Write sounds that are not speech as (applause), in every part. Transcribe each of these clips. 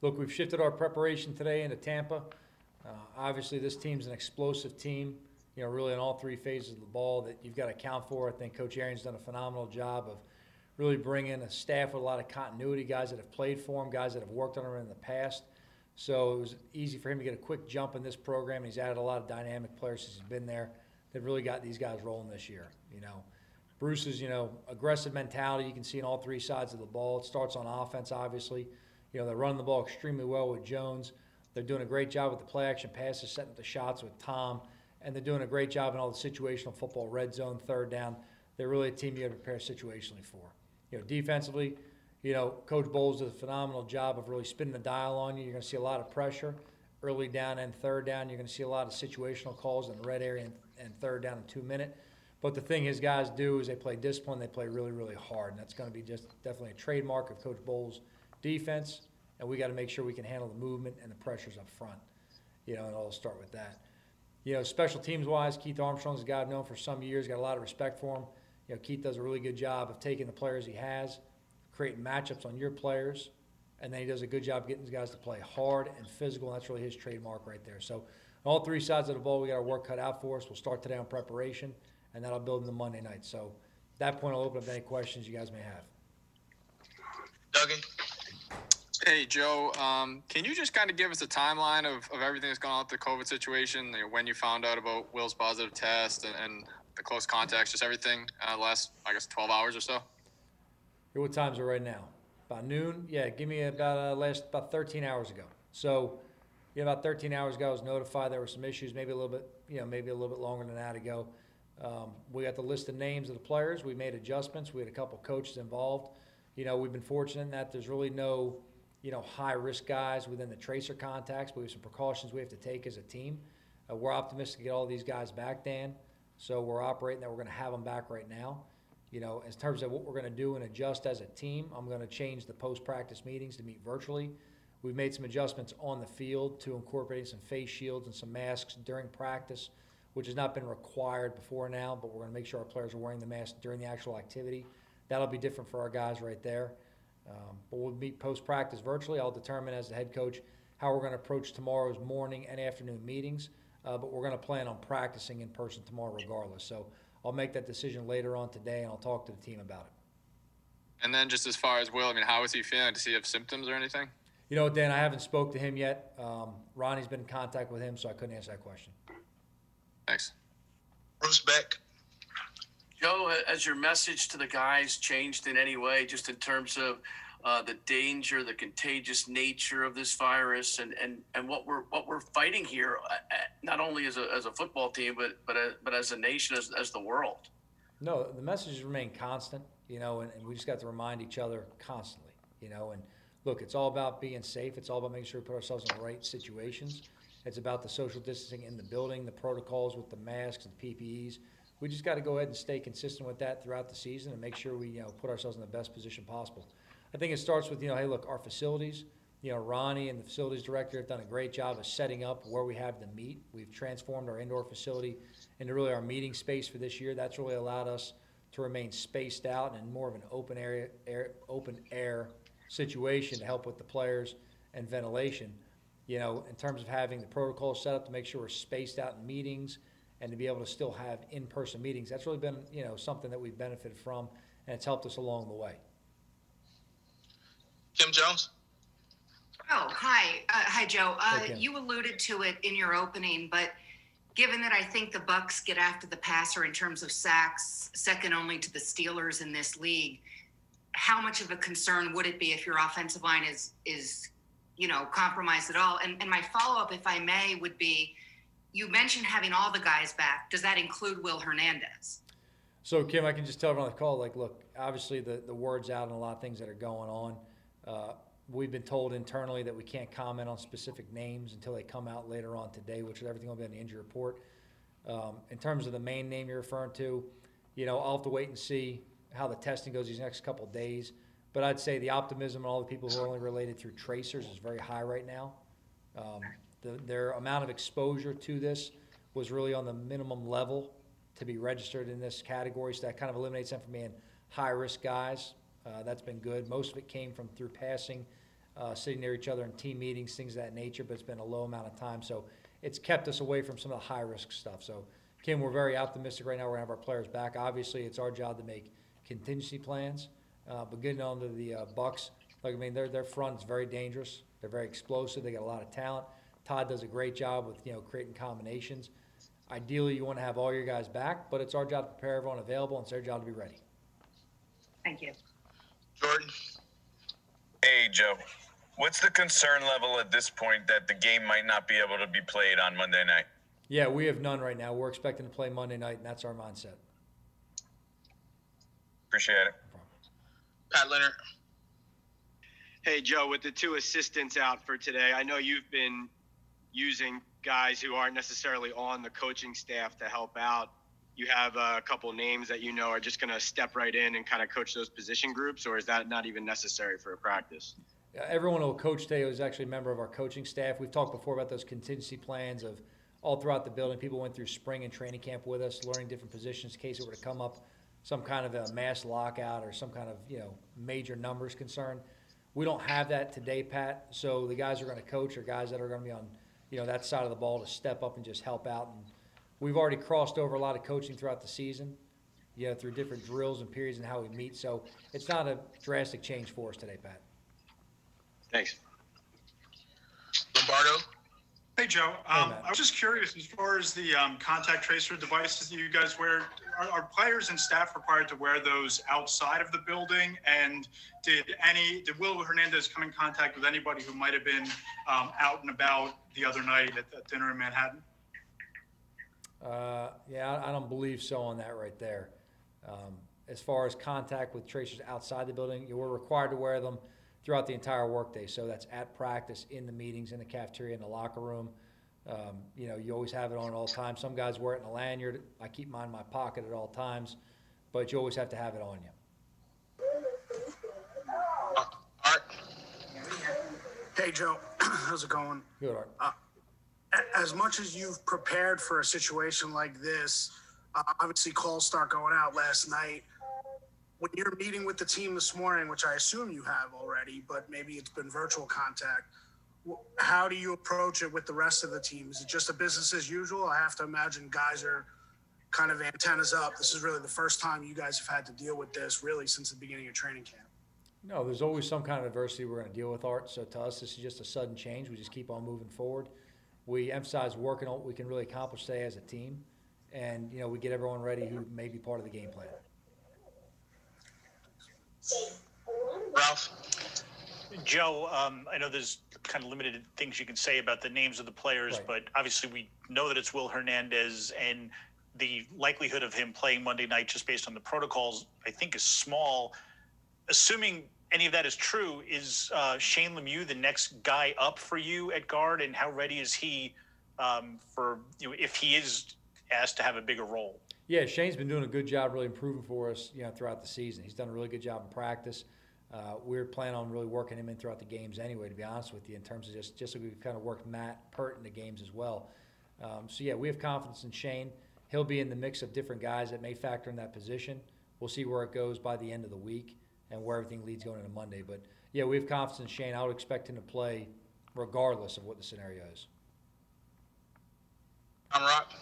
look, we've shifted our preparation today into Tampa. Uh, obviously, this team's an explosive team, you know, really in all three phases of the ball that you've got to account for. I think Coach Arians done a phenomenal job of really bringing a staff with a lot of continuity, guys that have played for him, guys that have worked on him in the past. So it was easy for him to get a quick jump in this program. He's added a lot of dynamic players since he's been there. They've really got these guys rolling this year. You know, Bruce's you know aggressive mentality you can see in all three sides of the ball. It starts on offense, obviously. You know they're running the ball extremely well with Jones. They're doing a great job with the play action passes, setting up the shots with Tom, and they're doing a great job in all the situational football, red zone, third down. They're really a team you have to prepare situationally for. You know, defensively, you know, Coach Bowles does a phenomenal job of really spinning the dial on you. You're going to see a lot of pressure early down and third down. You're going to see a lot of situational calls in the red area and, and third down and two minute. But the thing his guys do is they play discipline. They play really, really hard, and that's going to be just definitely a trademark of Coach Bowles' defense. And we got to make sure we can handle the movement and the pressures up front. You know, and I'll start with that. You know, special teams wise, Keith Armstrong's a guy I've known for some years. Got a lot of respect for him. You know, Keith does a really good job of taking the players he has creating matchups on your players, and then he does a good job getting these guys to play hard and physical. And that's really his trademark right there. So, all three sides of the ball, we got our work cut out for us. We'll start today on preparation, and that'll build into Monday night. So, at that point, I'll open up any questions you guys may have. Duggan? Hey, Joe. Um, can you just kind of give us a timeline of, of everything that's gone on with the COVID situation? You know, when you found out about Will's positive test and, and the close contacts, just everything uh, last, I guess, 12 hours or so? Here, what times are right now? About noon? Yeah, give me about uh, last about 13 hours ago. So, yeah, about 13 hours ago, I was notified there were some issues. Maybe a little bit, you know, maybe a little bit longer than that ago. Um, we got the list of names of the players. We made adjustments. We had a couple coaches involved. You know, we've been fortunate in that there's really no, you know, high risk guys within the tracer contacts, but we have some precautions we have to take as a team. Uh, we're optimistic to get all these guys back, Dan. So we're operating that we're going to have them back right now you know, in terms of what we're going to do and adjust as a team, I'm going to change the post-practice meetings to meet virtually. We've made some adjustments on the field to incorporating some face shields and some masks during practice, which has not been required before now, but we're going to make sure our players are wearing the mask during the actual activity. That'll be different for our guys right there. Um, but we'll meet post-practice virtually. I'll determine as the head coach how we're going to approach tomorrow's morning and afternoon meetings, uh, but we're going to plan on practicing in person tomorrow regardless. So I'll make that decision later on today, and I'll talk to the team about it. And then just as far as Will, I mean, how is he feeling? Does he have symptoms or anything? You know, Dan, I haven't spoke to him yet. Um, Ronnie's been in contact with him, so I couldn't answer that question. Thanks. Bruce Beck? Joe, has your message to the guys changed in any way, just in terms of uh, the danger, the contagious nature of this virus, and, and, and what we're what we're fighting here, uh, uh, not only as a, as a football team, but but a, but as a nation, as, as the world. No, the messages remain constant, you know, and, and we just got to remind each other constantly, you know. And look, it's all about being safe. It's all about making sure we put ourselves in the right situations. It's about the social distancing in the building, the protocols with the masks and PPEs. We just got to go ahead and stay consistent with that throughout the season and make sure we, you know, put ourselves in the best position possible. I think it starts with, you know, hey, look, our facilities, you know, Ronnie and the facilities director have done a great job of setting up where we have to meet. We've transformed our indoor facility into really our meeting space for this year. That's really allowed us to remain spaced out and more of an open area, air, open air situation to help with the players and ventilation. You know, in terms of having the protocol set up to make sure we're spaced out in meetings and to be able to still have in-person meetings, that's really been, you know, something that we've benefited from, and it's helped us along the way. Kim Jones? Oh, hi. Uh, hi, Joe. Uh, Hey, you alluded to it in your opening, but given that I think the Bucks get after the passer in terms of sacks, second only to the Steelers in this league, how much of a concern would it be if your offensive line is is you know compromised at all? And and my follow up, if I may, would be you mentioned having all the guys back. Does that include Will Hernandez? So, Kim, I can just tell everyone on the call, like, look, obviously the, the word's out on a lot of things that are going on. Uh, we've been told internally that we can't comment on specific names until they come out later on today, which is everything will be on the injury report. Um, in terms of the main name you're referring to, you know, I'll have to wait and see how the testing goes these next couple days. But I'd say the optimism and all the people who are only related through tracers is very high right now. Um, the, their amount of exposure to this was really on the minimum level to be registered in this category, so that kind of eliminates them from being high risk guys. Uh, that's been good. Most of it came from through passing uh, sitting near each other in team meetings, things of that nature, but it's been a low amount of time. So it's kept us away from some of the high-risk stuff. So, Kim, we're very optimistic right now. We're going to have our players back. Obviously, it's our job to make contingency plans. Uh, but getting on to the uh, Bucks, like, I mean, their, their front is very dangerous. They're very explosive. They got a lot of talent. Todd does a great job with, you know, creating combinations. Ideally, you want to have all your guys back, but it's our job to prepare everyone available, and it's their job to be ready. Thank you. Jordan. Hey, Joe. What's the concern level at this point that the game might not be able to be played on Monday night? Yeah, we have none right now. We're expecting to play Monday night, and that's our mindset. Appreciate it. Pat Leonard. Hey, Joe, with the two assistants out for today, I know you've been using guys who aren't necessarily on the coaching staff to help out. You have a couple names that you know are just going to step right in and kind of coach those position groups, or is that not even necessary for a practice? Uh, Everyone will coach today was actually a member of our coaching staff. We've talked before about those contingency plans of all throughout the building. People went through spring and training camp with us, learning different positions in case it were to come up some kind of a mass lockout or some kind of, you know, major numbers concern. We don't have that today, Pat. So the guys are going to coach are guys that are going to be on, you know, that side of the ball to step up and just help out. And we've already crossed over a lot of coaching throughout the season, you know, through different drills and periods and how we meet. So it's not a drastic change for us today, Pat. Thanks. Lombardo. Hey, Joe. Um, Matt. I was just curious, as far as the um, contact tracer devices that you guys wear, are, are players and staff required to wear those outside of the building? And did any, did Will Hernandez come in contact with anybody who might have been um, out and about the other night at, at dinner in Manhattan? Uh, yeah, I- I don't believe so on that right there. Um, as far as contact with tracers outside the building, you were required to wear them throughout the entire workday. So that's at practice, in the meetings, in the cafeteria, in the locker room. Um, you know, you always have it on at all times. Some guys wear it in a lanyard. I keep mine in my pocket at all times, but you always have to have it on you. Uh. Hey, Joe. (clears throat) How's it going? Good, Art. A- As much as you've prepared for a situation like this, uh, obviously calls start going out last night. When you're meeting with the team this morning, which I assume you have already, but maybe it's been virtual contact, how do you approach it with the rest of the team? Is it just a business as usual? I have to imagine guys are kind of antennas up. This is really the first time you guys have had to deal with this, really, since the beginning of training camp. No, there's always some kind of adversity we're going to deal with, Art. So to us, this is just a sudden change. We just keep on moving forward. We emphasize working on what we can really accomplish today as a team, and you know we get everyone ready who may be part of the game plan. Ralph. Joe, um, I know there's kind of limited things you can say about the names of the players, Right. but obviously we know that it's Will Hernandez and the likelihood of him playing Monday night just based on the protocols, I think is small. Assuming any of that is true, is uh, Shane Lemieux the next guy up for you at guard, and how ready is he um, for you know if he is asked to have a bigger role? Yeah, Shane's been doing a good job really improving for us, you know, throughout the season. He's done a really good job in practice. Uh, we're planning on really working him in throughout the games anyway, to be honest with you, in terms of just, just like we've kind of worked Matt Peart in the games as well. Um, so yeah, we have confidence in Shane. He'll be in the mix of different guys that may factor in that position. We'll see where it goes by the end of the week and where everything leads going into Monday. But yeah, we have confidence in Shane. I would expect him to play regardless of what the scenario is. Tom Rock.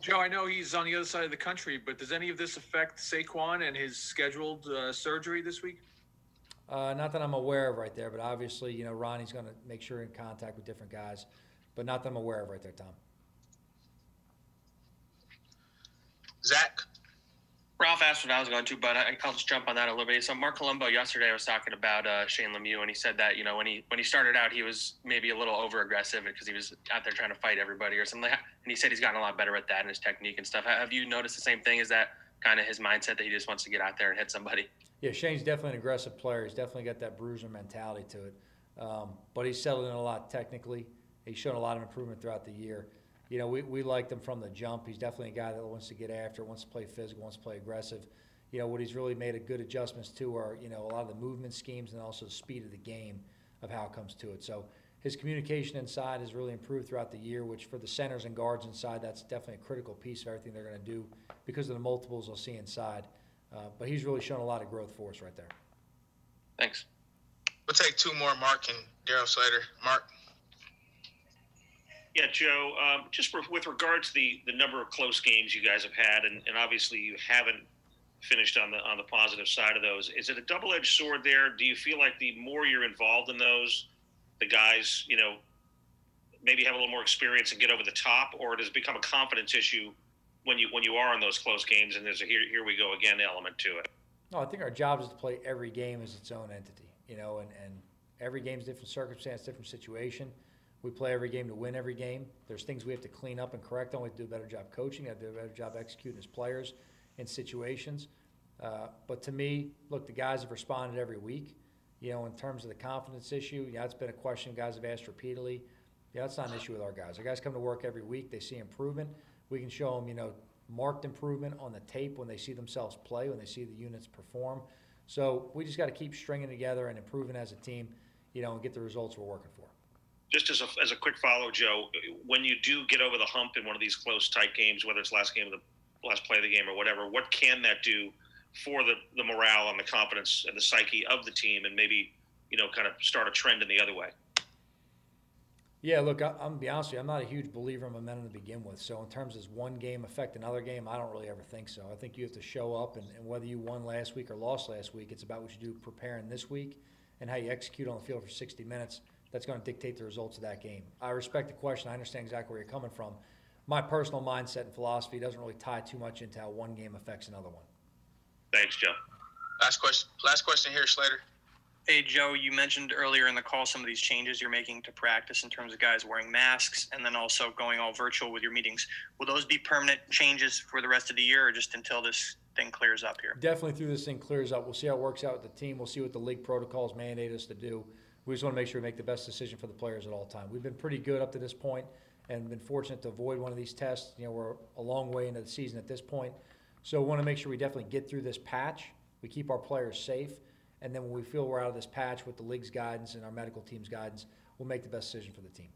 Joe, I know he's on the other side of the country, but does any of this affect Saquon and his scheduled uh, surgery this week? Uh, not that I'm aware of right there, but obviously, you know, Ronnie's going to make sure in contact with different guys, but not that I'm aware of right there, Tom. Asked what I was going to, but I, I'll just jump on that a little bit. So Marc Colombo yesterday was talking about uh, Shane Lemieux, and he said that you know when he when he started out, he was maybe a little over aggressive because he was out there trying to fight everybody or something. like that. And he said he's gotten a lot better at that and his technique and stuff. Have you noticed the same thing? Is that kind of his mindset that he just wants to get out there and hit somebody? Yeah, Shane's definitely an aggressive player. He's definitely got that bruiser mentality to it. Um, but he's settled in a lot technically. He's shown a lot of improvement throughout the year. You know, we, we liked him from the jump. He's definitely a guy that wants to get after, wants to play physical, wants to play aggressive. You know, what he's really made a good adjustments to are, you know, a lot of the movement schemes and also the speed of the game of how it comes to it. So his communication inside has really improved throughout the year, which for the centers and guards inside, that's definitely a critical piece of everything they're going to do because of the multiples they'll see inside. Uh, but he's really shown a lot of growth for us right there. Thanks. We'll take two more, Mark and Darryl Slater. Mark. Yeah, Joe, um, just for, with regard to the, the number of close games you guys have had, and, and obviously you haven't finished on the on the positive side of those. Is it a double edged sword there? Do you feel like the more you're involved in those, the guys, you know, maybe have a little more experience and get over the top, or does it become a confidence issue when you when you are in those close games and there's a here here we go again element to it? No, I think our job is to play every game as its own entity, you know, and, and every game's different circumstance, different situation. We play every game to win every game. There's things we have to clean up and correct on. We have to do a better job coaching. I do a better job executing as players in situations. Uh, but to me, look, the guys have responded every week. You know, in terms of the confidence issue, yeah, it's been a question guys have asked repeatedly. Yeah, that's not an issue with our guys. Our guys come to work every week. They see improvement. We can show them, you know, marked improvement on the tape when they see themselves play, when they see the units perform. So we just got to keep stringing together and improving as a team, you know, and get the results we're working for. Just as a, as a quick follow, Joe, when you do get over the hump in one of these close, tight games, whether it's last game of the last play of the game or whatever, what can that do for the, the morale and the confidence and the psyche of the team, and maybe you know, kind of start a trend in the other way? Yeah, look, I, I'm gonna be honest with you. I'm not a huge believer in momentum to begin with. So in terms of one game affect another game, I don't really ever think so. I think you have to show up, and, and whether you won last week or lost last week, it's about what you do preparing this week and how you execute on the field for 60 minutes. That's going to dictate the results of that game. I respect the question. I understand exactly where you're coming from. My personal mindset and philosophy doesn't really tie too much into how one game affects another one. Thanks, Joe. Last question. Last question here, Slater. Hey, Joe, you mentioned earlier in the call some of these changes you're making to practice in terms of guys wearing masks and then also going all virtual with your meetings. Will those be permanent changes for the rest of the year or just until this thing clears up here? Definitely through this thing clears up. We'll see how it works out with the team. We'll see what the league protocols mandate us to do. We just want to make sure we make the best decision for the players at all time. We've been pretty good up to this point and been fortunate to avoid one of these tests. You know, we're a long way into the season at this point. So we want to make sure we definitely get through this patch. We keep our players safe. And then when we feel we're out of this patch with the league's guidance and our medical team's guidance, we'll make the best decision for the team.